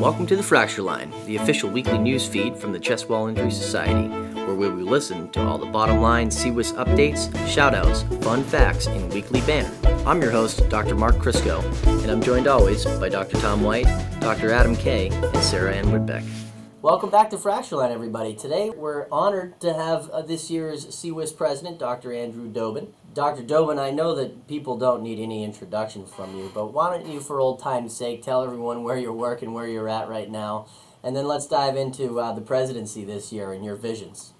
Welcome to the FractureLine, the official weekly news feed from the Chest Wall Injury Society, where we will listen to all the bottom line CWIS updates, shoutouts, fun facts, and weekly banner. I'm your host, Dr. Mark Crisco, and I'm joined always by Dr. Tom White, Dr. Adam Kay, and Sarah Ann Whitbeck. Welcome back to FractureLine, everybody. Today we're honored to have uh, this year's CWIS president, Dr. Andrew Doben. Dr. Doben, I know that people don't need any introduction from you, but why don't you, for old time's sake, tell everyone where you're working, where you're at right now, and then let's dive into uh, the presidency this year and your visions.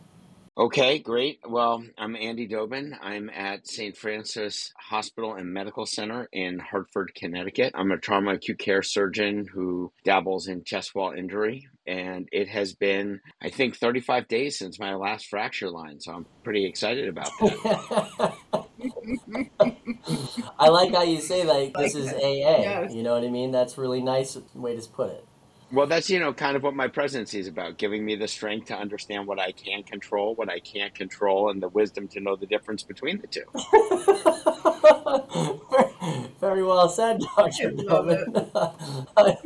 Okay, great. Well, I'm Andy Doben. I'm at St. Francis Hospital and Medical Center in Hartford, Connecticut. I'm a trauma acute care surgeon who dabbles in chest wall injury. And it has been, I think, 35 days since my last fracture line. So I'm pretty excited about that. I like how you say like this is AA. Yes. You know what I mean? That's really nice way to put it. Well, that's you know kind of what my presidency is about, giving me the strength to understand what I can control, what I can't control, and the wisdom to know the difference between the two. Very well said, Doctor I,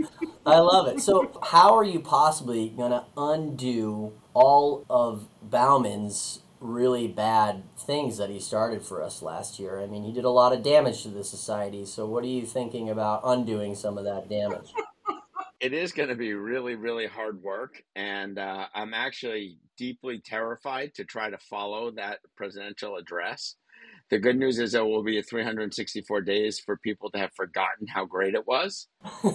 I love it. So, how are you possibly going to undo all of Bauman's really bad things that he started for us last year? I mean, he did a lot of damage to the society. So, what are you thinking about undoing some of that damage? it is going to be really, really hard work. And uh, I'm actually deeply terrified to try to follow that presidential address. The good news is it will be 364 days for people to have forgotten how great it was.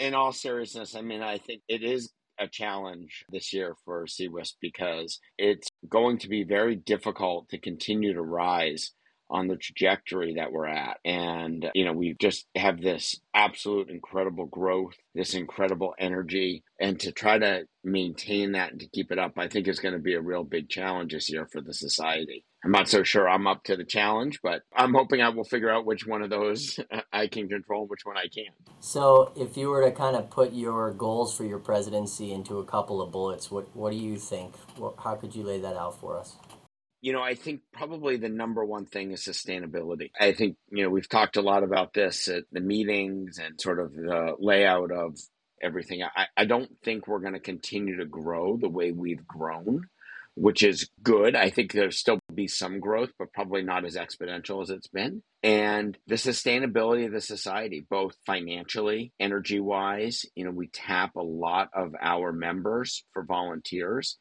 In all seriousness, I mean, I think it is a challenge this year for CWIS because it's going to be very difficult to continue to rise on the trajectory that we're at. And, you know, we just have this absolute incredible growth, this incredible energy. And to try to maintain that and to keep it up, I think is going to be a real big challenge this year for the society. I'm not so sure I'm up to the challenge, but I'm hoping I will figure out which one of those I can control, which one I can't. So, if you were to kind of put your goals for your presidency into a couple of bullets, what what do you think? How could you lay that out for us? You know, I think probably the number one thing is sustainability. I think, you know, we've talked a lot about this at the meetings and sort of the layout of everything. I, I don't think we're going to continue to grow the way we've grown, which is good. I think there'll still be some growth, but probably not as exponential as it's been. And the sustainability of the society, both financially, energy wise, you know, we tap a lot of our members for volunteers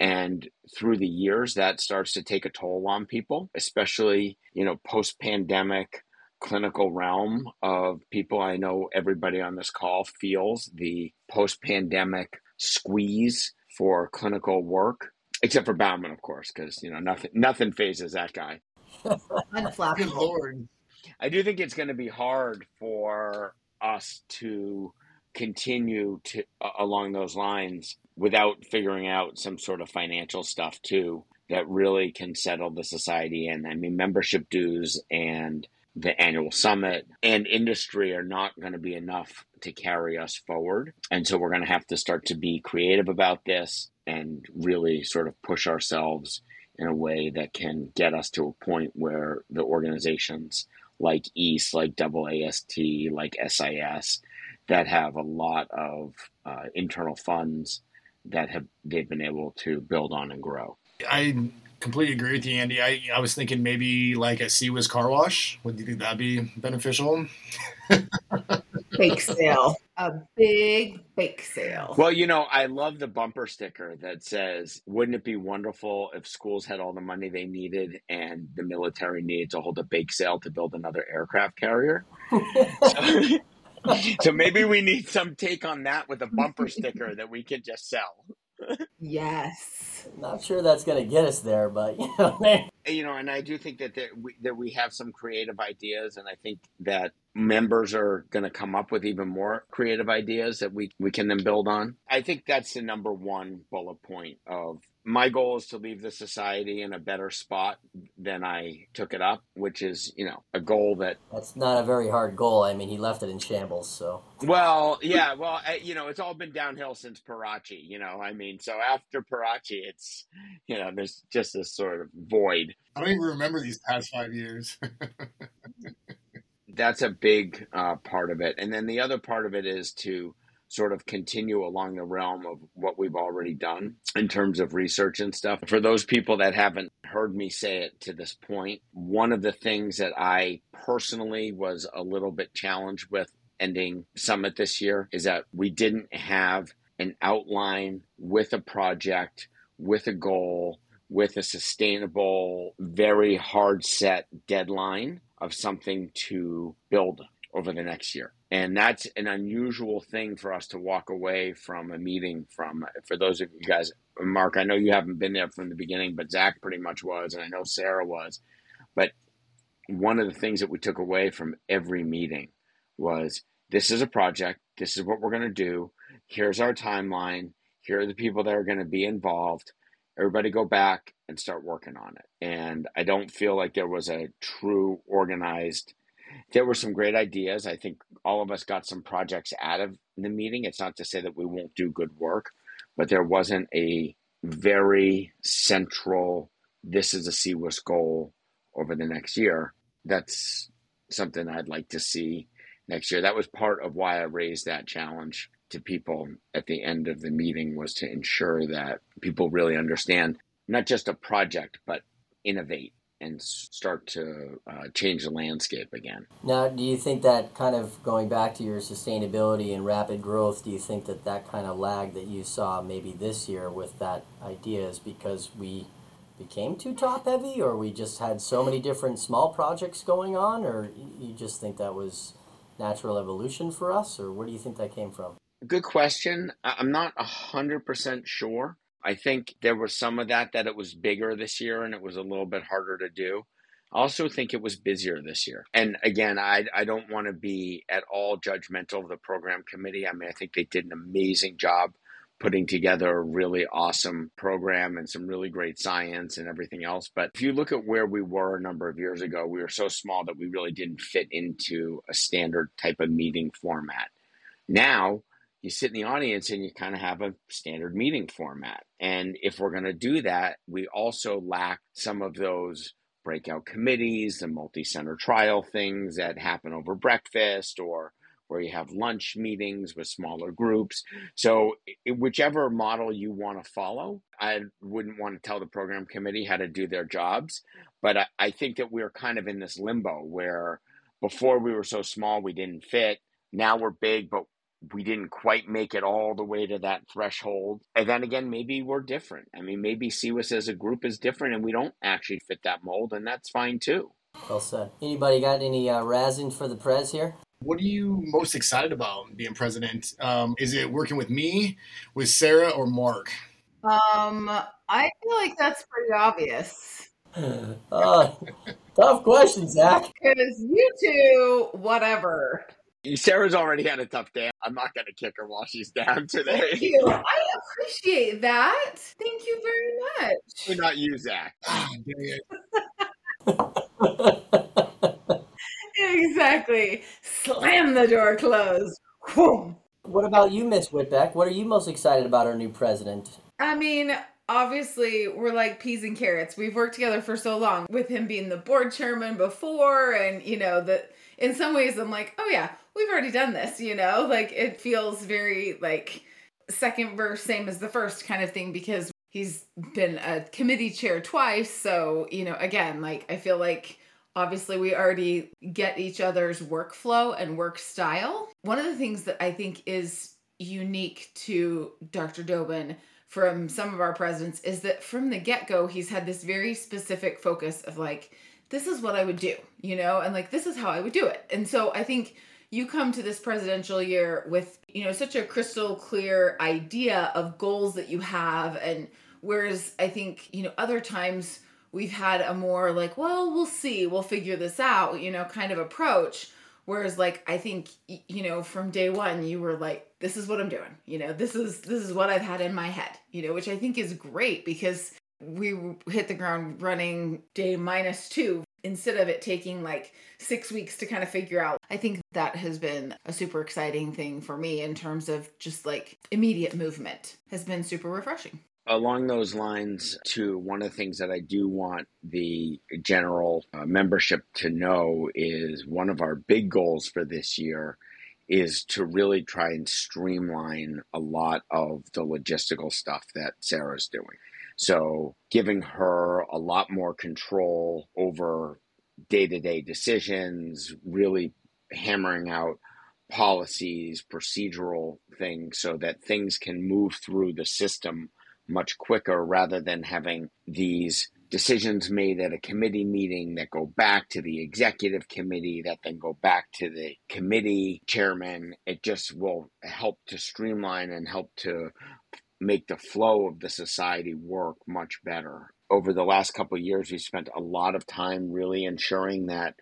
and through the years, that starts to take a toll on people, especially, you know, post pandemic clinical realm of people. I know everybody on this call feels the post pandemic squeeze for clinical work, except for Bauman, of course, because, you know, nothing, nothing phases that guy. Lord. I do think it's going to be hard for us to continue to uh, along those lines without figuring out some sort of financial stuff too that really can settle the society in. I mean, membership dues and the annual summit and industry are not going to be enough to carry us forward. And so we're going to have to start to be creative about this and really sort of push ourselves in a way that can get us to a point where the organizations like EAST, like AAST, like SIS, that have a lot of uh, internal funds that have they've been able to build on and grow. I completely agree with you, Andy. I, I was thinking maybe like a CWIS car wash. Would you think that'd be beneficial? bake sale, a big bake sale. Well, you know, I love the bumper sticker that says, "Wouldn't it be wonderful if schools had all the money they needed and the military needed to hold a bake sale to build another aircraft carrier?" so, so maybe we need some take on that with a bumper sticker that we can just sell. yes. Not sure that's going to get us there, but you know, you know, and I do think that there, we, that we have some creative ideas, and I think that members are going to come up with even more creative ideas that we we can then build on. I think that's the number one bullet point of my goal is to leave the society in a better spot than I took it up, which is, you know, a goal that. That's not a very hard goal. I mean, he left it in shambles, so. Well, yeah, well, you know, it's all been downhill since Pieracci, you know, I mean, so after Pieracci, it's, you know, there's just this sort of void. I don't even remember these past five years. That's a big uh, part of it. And then the other part of it is to sort of continue along the realm of what we've already done in terms of research and stuff. For those people that haven't heard me say it to this point, one of the things that I personally was a little bit challenged with ending summit this year is that we didn't have an outline with a project, with a goal, with a sustainable, very hard set deadline of something to build over the next year. And that's an unusual thing for us to walk away from a meeting from. For those of you guys, Mark, I know you haven't been there from the beginning, but Zach pretty much was, and I know Sarah was. But one of the things that we took away from every meeting was this is a project, this is what we're going to do, here's our timeline, here are the people that are going to be involved. Everybody go back and start working on it. And I don't feel like there was a true organized there were some great ideas. I think all of us got some projects out of the meeting. It's not to say that we won't do good work, but there wasn't a very central, this is a CWIS goal over the next year. That's something I'd like to see next year. That was part of why I raised that challenge to people at the end of the meeting was to ensure that people really understand not just a project, but innovate and start to uh, change the landscape again. Now, do you think that kind of going back to your sustainability and rapid growth, do you think that that kind of lag that you saw maybe this year with that idea is because we became too top heavy or we just had so many different small projects going on or you just think that was natural evolution for us or where do you think that came from? Good question. I'm not 100% sure. I think there was some of that that it was bigger this year and it was a little bit harder to do. I also think it was busier this year. And again, I, I don't want to be at all judgmental of the program committee. I mean, I think they did an amazing job putting together a really awesome program and some really great science and everything else. But if you look at where we were a number of years ago, we were so small that we really didn't fit into a standard type of meeting format. Now, you sit in the audience and you kind of have a standard meeting format. And if we're going to do that, we also lack some of those breakout committees, the multi center trial things that happen over breakfast or where you have lunch meetings with smaller groups. So, whichever model you want to follow, I wouldn't want to tell the program committee how to do their jobs. But I, I think that we're kind of in this limbo where before we were so small, we didn't fit. Now we're big, but we didn't quite make it all the way to that threshold. And then again, maybe we're different. I mean, maybe CWIS as a group is different and we don't actually fit that mold, and that's fine too. Well said. Anybody got any uh, razzing for the prez here? What are you most excited about being president? Um, is it working with me, with Sarah, or Mark? Um, I feel like that's pretty obvious. uh, tough question, Zach. Because you two, whatever. Sarah's already had a tough day. I'm not going to kick her while she's down today. Thank you. I appreciate that. Thank you very much. We're not you, Zach. Ah, exactly. Slam the door closed. What about you, Miss Whitbeck? What are you most excited about our new president? I mean, obviously we're like peas and carrots. We've worked together for so long with him being the board chairman before and you know that in some ways I'm like, "Oh yeah, we've already done this, you know? Like it feels very like second verse same as the first kind of thing because he's been a committee chair twice, so, you know, again, like I feel like obviously we already get each other's workflow and work style. One of the things that I think is unique to Dr. Doben from some of our presidents is that from the get-go he's had this very specific focus of like this is what I would do, you know, and like this is how I would do it. And so I think you come to this presidential year with you know such a crystal clear idea of goals that you have. And whereas i think you know other times we've had a more like well we'll see we'll figure this out you know kind of approach. Whereas like i think you know from day one you were like this is what i'm doing you know this is this is what i've had in my head you know which i think is great because we hit the ground running day minus two instead of it taking like six weeks to kind of figure out. I think that has been a super exciting thing for me in terms of just like immediate movement has been super refreshing. along those lines, too, one of the things that I do want the general uh, membership to know is one of our big goals for this year is to really try and streamline a lot of the logistical stuff that Sarah's doing. So, giving her a lot more control over day to day decisions, really hammering out policies, procedural things so that things can move through the system much quicker rather than having these decisions made at a committee meeting that go back to the executive committee that then go back to the committee chairman. It just will help to streamline and help to make the flow of the society work much better over the last couple of years we spent a lot of time really ensuring that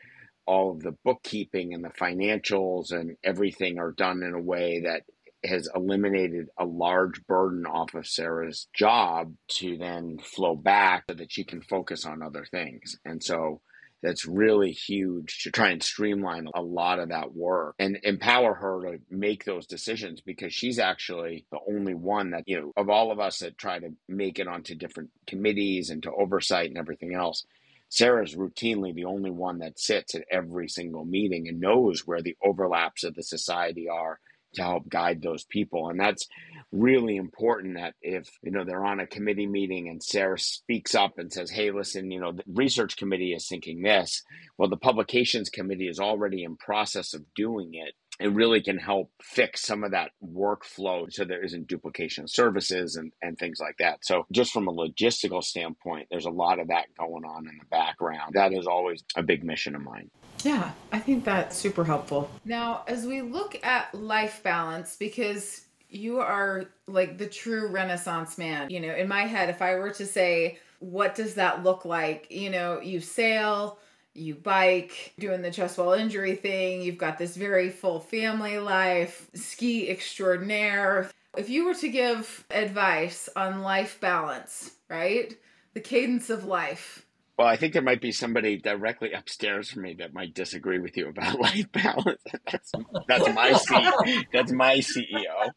all of the bookkeeping and the financials and everything are done in a way that has eliminated a large burden off of Sarah's job to then flow back so that she can focus on other things. And so that's really huge to try and streamline a lot of that work and empower her to make those decisions because she's actually the only one that, you know, of all of us that try to make it onto different committees and to oversight and everything else. Sarah's routinely the only one that sits at every single meeting and knows where the overlaps of the society are to help guide those people. And that's really important that if, you know, they're on a committee meeting and Sarah speaks up and says, hey, listen, you know, the research committee is thinking this. Well, the publications committee is already in process of doing it. It really can help fix some of that workflow so there isn't duplication of services and, and things like that. So, just from a logistical standpoint, there's a lot of that going on in the background. That is always a big mission of mine. Yeah, I think that's super helpful. Now, as we look at life balance, because you are like the true renaissance man, you know, in my head, if I were to say, what does that look like? You know, you sail, you bike, doing the chest wall injury thing, you've got this very full family life, ski extraordinaire. If you were to give advice on life balance, right? The cadence of life, well, I think there might be somebody directly upstairs from me that might disagree with you about life balance. That's that's my C, that's my CEO.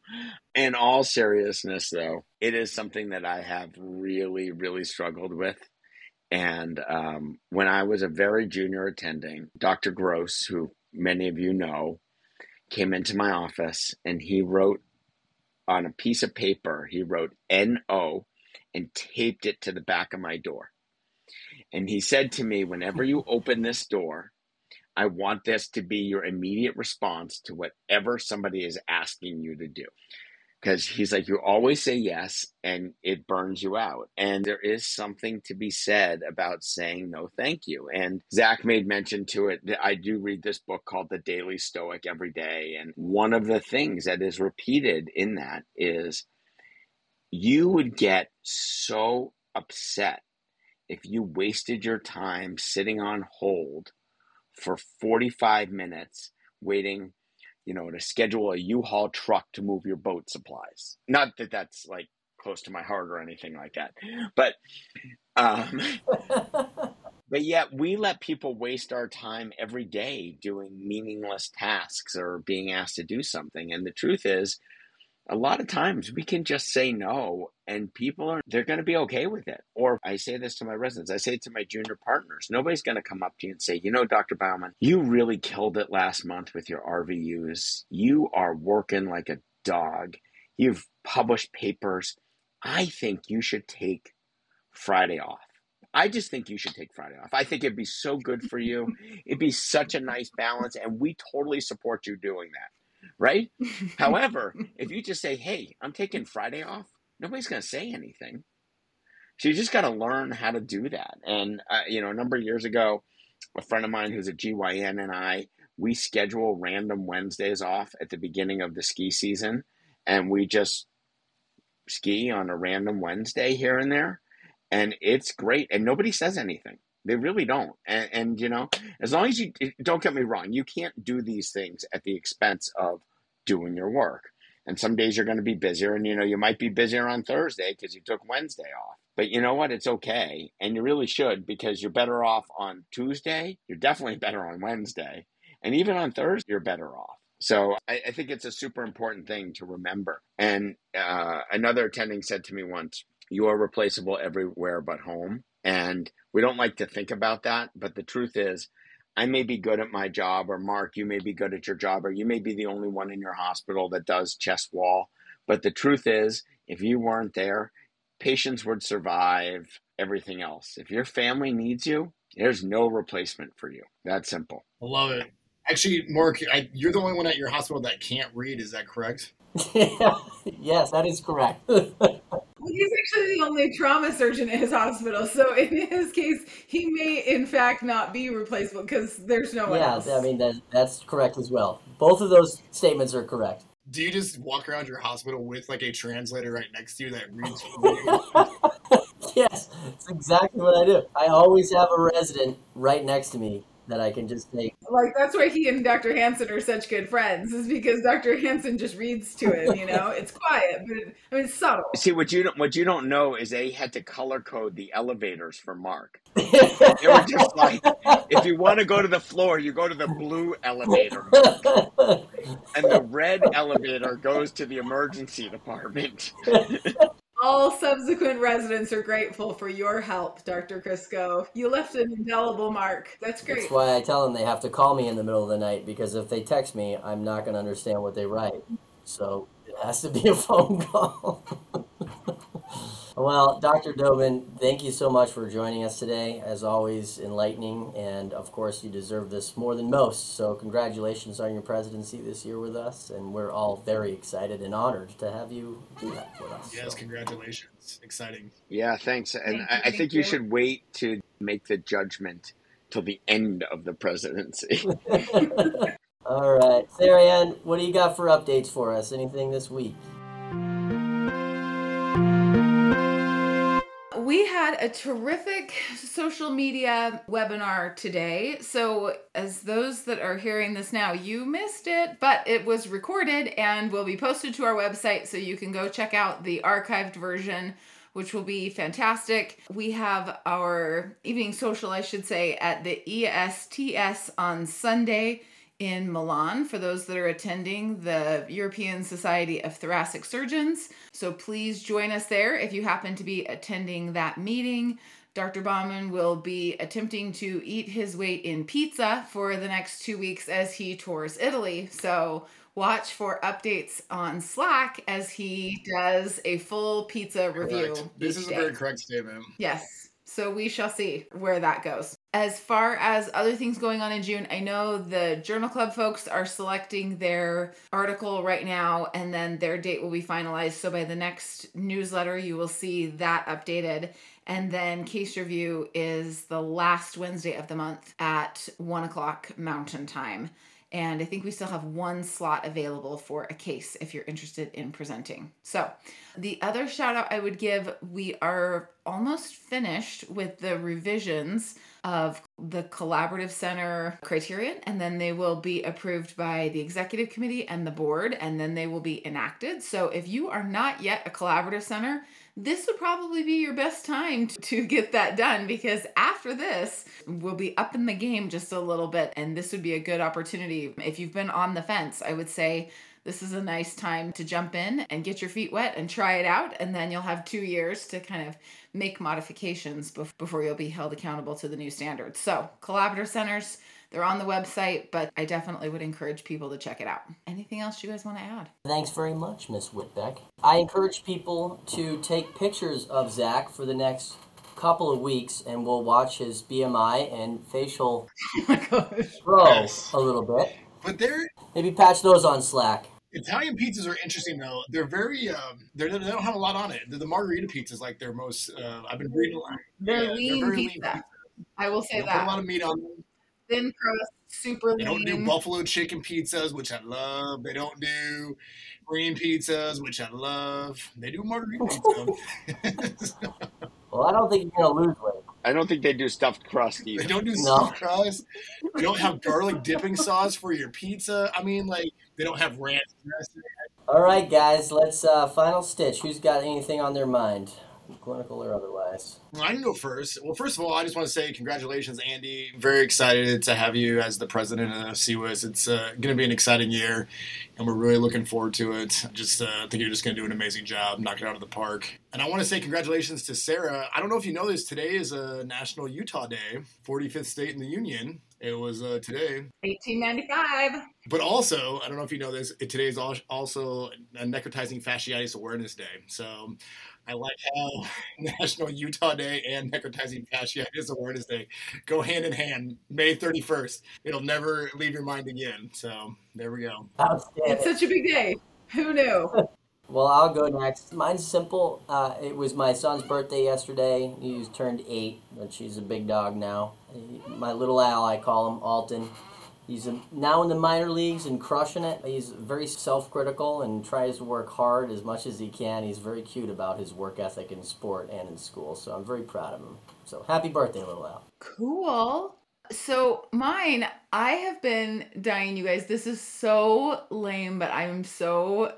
In all seriousness, though, it is something that I have really, really struggled with. And um, when I was a very junior attending, Dr. Gross, who many of you know, came into my office and he wrote on a piece of paper, he wrote N-O and taped it to the back of my door and he said to me, Whenever you open this door, I want this to be your immediate response to whatever somebody is asking you to do. Because he's like, you always say yes and it burns you out. And there is something to be said about saying no, thank you. And Zach made mention to it that I do read this book called The Daily Stoic every day. And one of the things that is repeated in that is you would get so upset if you wasted your time sitting on hold for 45 minutes waiting you know to schedule a u-haul truck to move your boat supplies. Not that that's like close to my heart or anything like that but um but yet we let people waste our time every day doing meaningless tasks or being asked to do something. And the truth is a lot of times we can just say no and people are they're going to be okay with it. Or i say this to my residents i say it to my junior partners nobody's going to come up to you and say you know dr bauman you really killed it last month with your rvus you are working like a dog. You've published papers. I think you should take friday off. I just think you should take Friday off. I think it'd be so good for you. It'd be such a nice balance, and we totally support you doing that right? However, if you just say, hey, I'm taking Friday off, nobody's going to say anything. So you just got to learn how to do that. And, uh, you know, a number of years ago, a friend of mine who's a GYN and I, we schedule random Wednesdays off at the beginning of the ski season. And we just ski on a random Wednesday here and there. And it's great. And nobody says anything. They really don't. And, and, you know, as long as you don't get me wrong, you can't do these things at the expense of doing your work. And some days you're going to be busier, and you know, you might be busier on Thursday because you took Wednesday off. But you know what? It's okay. And you really should because you're better off on Tuesday. You're definitely better on Wednesday. And even on Thursday, you're better off. So I, I think it's a super important thing to remember. And uh, another attending said to me once, you are replaceable everywhere but home. And we don't like to think about that. But the truth is, I may be good at my job, or Mark, you may be good at your job, or you may be the only one in your hospital that does chest wall. But the truth is, if you weren't there, patients would survive everything else. If your family needs you, there's no replacement for you. That simple. I love it. Actually, Mark, I, you're the only one at your hospital that can't read. Is that correct? yes, that is correct. He's actually the only trauma surgeon in his hospital, so in his case, he may in fact not be replaceable because there's no one else. yeah, else. I mean that, that's correct as well. Both of those statements are correct. Do you just walk around your hospital with like a translator right next to you that reads? yes, it's exactly what I do. I always have a resident right next to me that I can just say, like that's why he and Dr. Hansen are such good friends, is because Dr. Hansen just reads to him. You know, it's quiet, but it, I mean, it's subtle. See what you don't what you don't know is they had to color code the elevators for Mark. They were just like, if you want to go to the floor, you go to the blue elevator, and the red elevator goes to the emergency department. All subsequent residents are grateful for your help, Dr. Crisco. You left an indelible mark. That's great. That's why I tell them they have to call me in the middle of the night because if they text me, I'm not going to understand what they write. So it has to be a phone call. well, Dr. Doben, thank you so much for joining us today. As always, enlightening, and of course, you deserve this more than most. So, congratulations on your presidency this year with us, and we're all very excited and honored to have you do that for us. yes, So- congratulations. Exciting. Yeah, thanks. And Thank you, I, I think you you. should wait to make the judgment till the end of the presidency. All right. Sarah Ann, what do you got for updates for us? Anything this week? Had a terrific social media webinar today. So, as those that are hearing this now, you missed it, but it was recorded and will be posted to our website so you can go check out the archived version, which will be fantastic. We have our evening social, I should say, at the ESTS on Sunday in Milan for those that are attending the European Society of Thoracic Surgeons. So please join us there if you happen to be attending that meeting. Dr. Bauman will be attempting to eat his weight in pizza for the next two weeks as he tours Italy. So watch for updates on Slack as he does a full pizza review. Correct. This is a very correct statement. Yes. So we shall see where that goes. As far as other things going on in June, I know the Journal Club folks are selecting their article right now, and then their date will be finalized. So by the next newsletter, you will see that updated. And then case review is the last Wednesday of the month at one o'clock Mountain Time. And I think we still have one slot available for a case if you're interested in presenting. So, the other shout out I would give we are almost finished with the revisions of the Collaborative Center criterion, and then they will be approved by the executive committee and the board, and then they will be enacted. So, if you are not yet a Collaborative Center, this would probably be your best time to, to get that done because after this, we'll be up in the game just a little bit, and this would be a good opportunity. If you've been on the fence, I would say this is a nice time to jump in and get your feet wet and try it out, and then you'll have two years to kind of make modifications before you'll be held accountable to the new standards. So, collaborative centers, they're on the website, but I definitely would encourage people to check it out. Anything else you guys want to add? Thanks very much, Miss Whitbeck. I encourage people to take pictures of Zach for the next couple of weeks, and we'll watch his BMI and facial Oh grow Yes. a little bit. But they're Maybe patch those on Slack. Italian pizzas are interesting though. They're very um, they're, they don't have a lot on it. The, the margarita pizza is like their most. Uh, I've been reading. They're yeah, lean very pizza. I will They say don't put a lot of meat on them. Thin crust, super lean. They don't do lean. buffalo chicken pizzas, which I love. They don't do green pizzas, which I love. They do margarita pizza. Well, I don't think you're going to lose weight. I don't think they do stuffed crust they don't do No. stuffed crust. They don't have garlic dipping sauce for your pizza. I mean, like they don't have ranch dressing. All right, guys, let's uh, final stitch. Who's got anything on their mind? clinical or otherwise. I can go first. Well, first of all, I just want to say congratulations, Andy. Very excited to have you as the president of CWIS. It's uh, going to be an exciting year, and we're really looking forward to it. Just uh, think you're just going to do an amazing job, knock it out of the park. And I want to say congratulations to Sarah. I don't know if you know this. Today is a National Utah Day, 45th state in the union. It was uh, today. 1895. But also, I don't know if you know this, today is also a necrotizing fasciitis awareness day. So I like how National Utah Day and Necrotizing Fasciitis Awareness Day go hand in hand. May 31st. It'll never leave your mind again. So there we go. It's such a big day. Who knew? well, I'll go next. Mine's simple. Uh, it was my son's birthday yesterday. He's turned eight, but she's a big dog now. My little Al, I call him Alton. He's now in the minor leagues and crushing it. He's very self critical and tries to work hard as much as he can. He's very cute about his work ethic in sport and in school. So I'm very proud of him. So happy birthday, little Al. Cool. So mine, I have been dying, you guys. This is so lame, but I'm so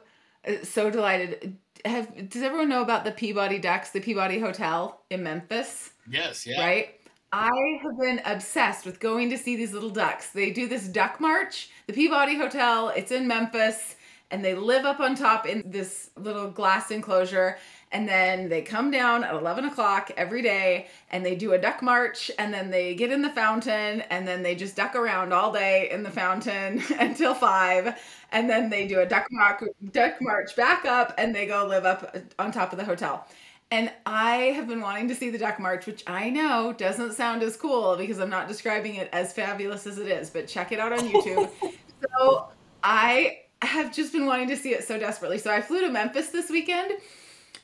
so delighted. Have does everyone know about the Peabody Ducks, the Peabody Hotel in Memphis? Yes, yeah. Right? I have been obsessed with going to see these little ducks. They do this duck march, the Peabody Hotel, it's in Memphis, and they live up on top in this little glass enclosure. And then they come down at 11 o'clock every day and they do a duck march. And then they get in the fountain and then they just duck around all day in the fountain until five. And then they do a duck march, duck march back up and they go live up on top of the hotel. And I have been wanting to see the Duck March, which I know doesn't sound as cool because I'm not describing it as fabulous as it is, but check it out on YouTube. so I have just been wanting to see it so desperately. So I flew to Memphis this weekend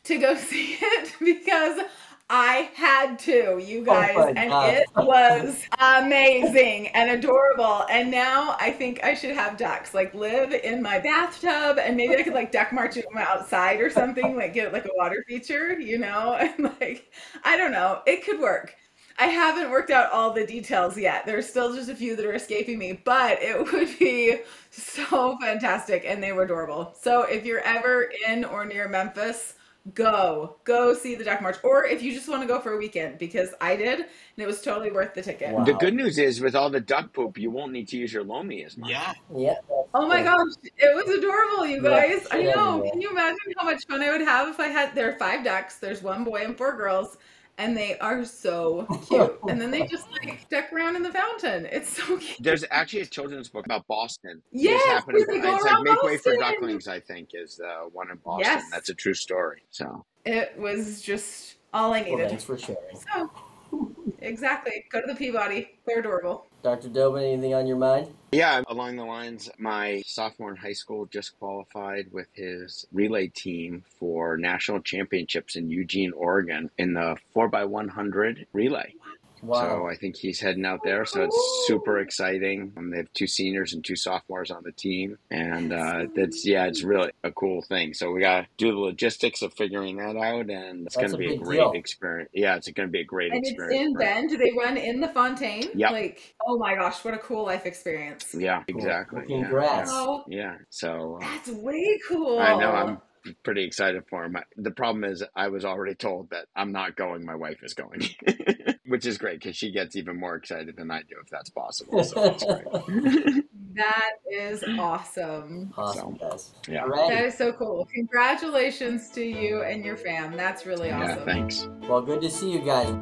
to go see it because I had to, you oh guys, oh and God. it was amazing and adorable. And now I think I should have ducks, like live in my bathtub, and maybe I could like duck march them outside or something, like get like a water feature, you know? And like, I don't know, it could work. I haven't worked out all the details yet. There's still just a few that are escaping me, but it would be so fantastic, and they were adorable. So if you're ever in or near Memphis, go go see the duck march. Or if you just want to go for a weekend because i did and it was totally worth the ticket. Wow. the good news is with all the duck poop you won't need to use your lomi as much. Yeah. Yeah oh my gosh it was adorable you guys. Yeah. i know. Can you imagine how much fun i would have if i had there are five ducks there's one boy and four girls and they are so cute. and then they just like duck around in the fountain. It's so cute. There's actually a children's book about Boston. Yes, it's like Make Way for Ducklings. I think is the one in Boston. Yes. that's a true story. So it was just all I needed. Well, thanks for sharing. So exactly, go to the Peabody. They're adorable. Dr. Doben, anything on your mind? Yeah, along the lines, my sophomore in high school just qualified with his relay team for national championships in Eugene, Oregon in the 4x100 relay. Wow. So I think he's heading out there. So it's super exciting. Um, they have two seniors and two sophomores on the team, and uh, that's yeah, it's really a cool thing. So we got to do the logistics of figuring that out, and it's going to be a great deal. experience. Yeah, it's going to be a great and experience. And it's in Bend. Do they run in the Fontaine? Yeah. Like, oh my gosh, what a cool life experience. Yeah, exactly. Cool. Congrats. Yeah. Oh, yeah. So uh, that's way cool. I know. I'm pretty excited for him. The problem is, I was already told that I'm not going. My wife is going, which is great because she gets even more excited than I do if that's possible. So that's great. that is awesome. Awesome, so, guys. Yeah, that is so cool. Congratulations to you and your fam. That's really awesome. Yeah, thanks. Well, good to see you guys.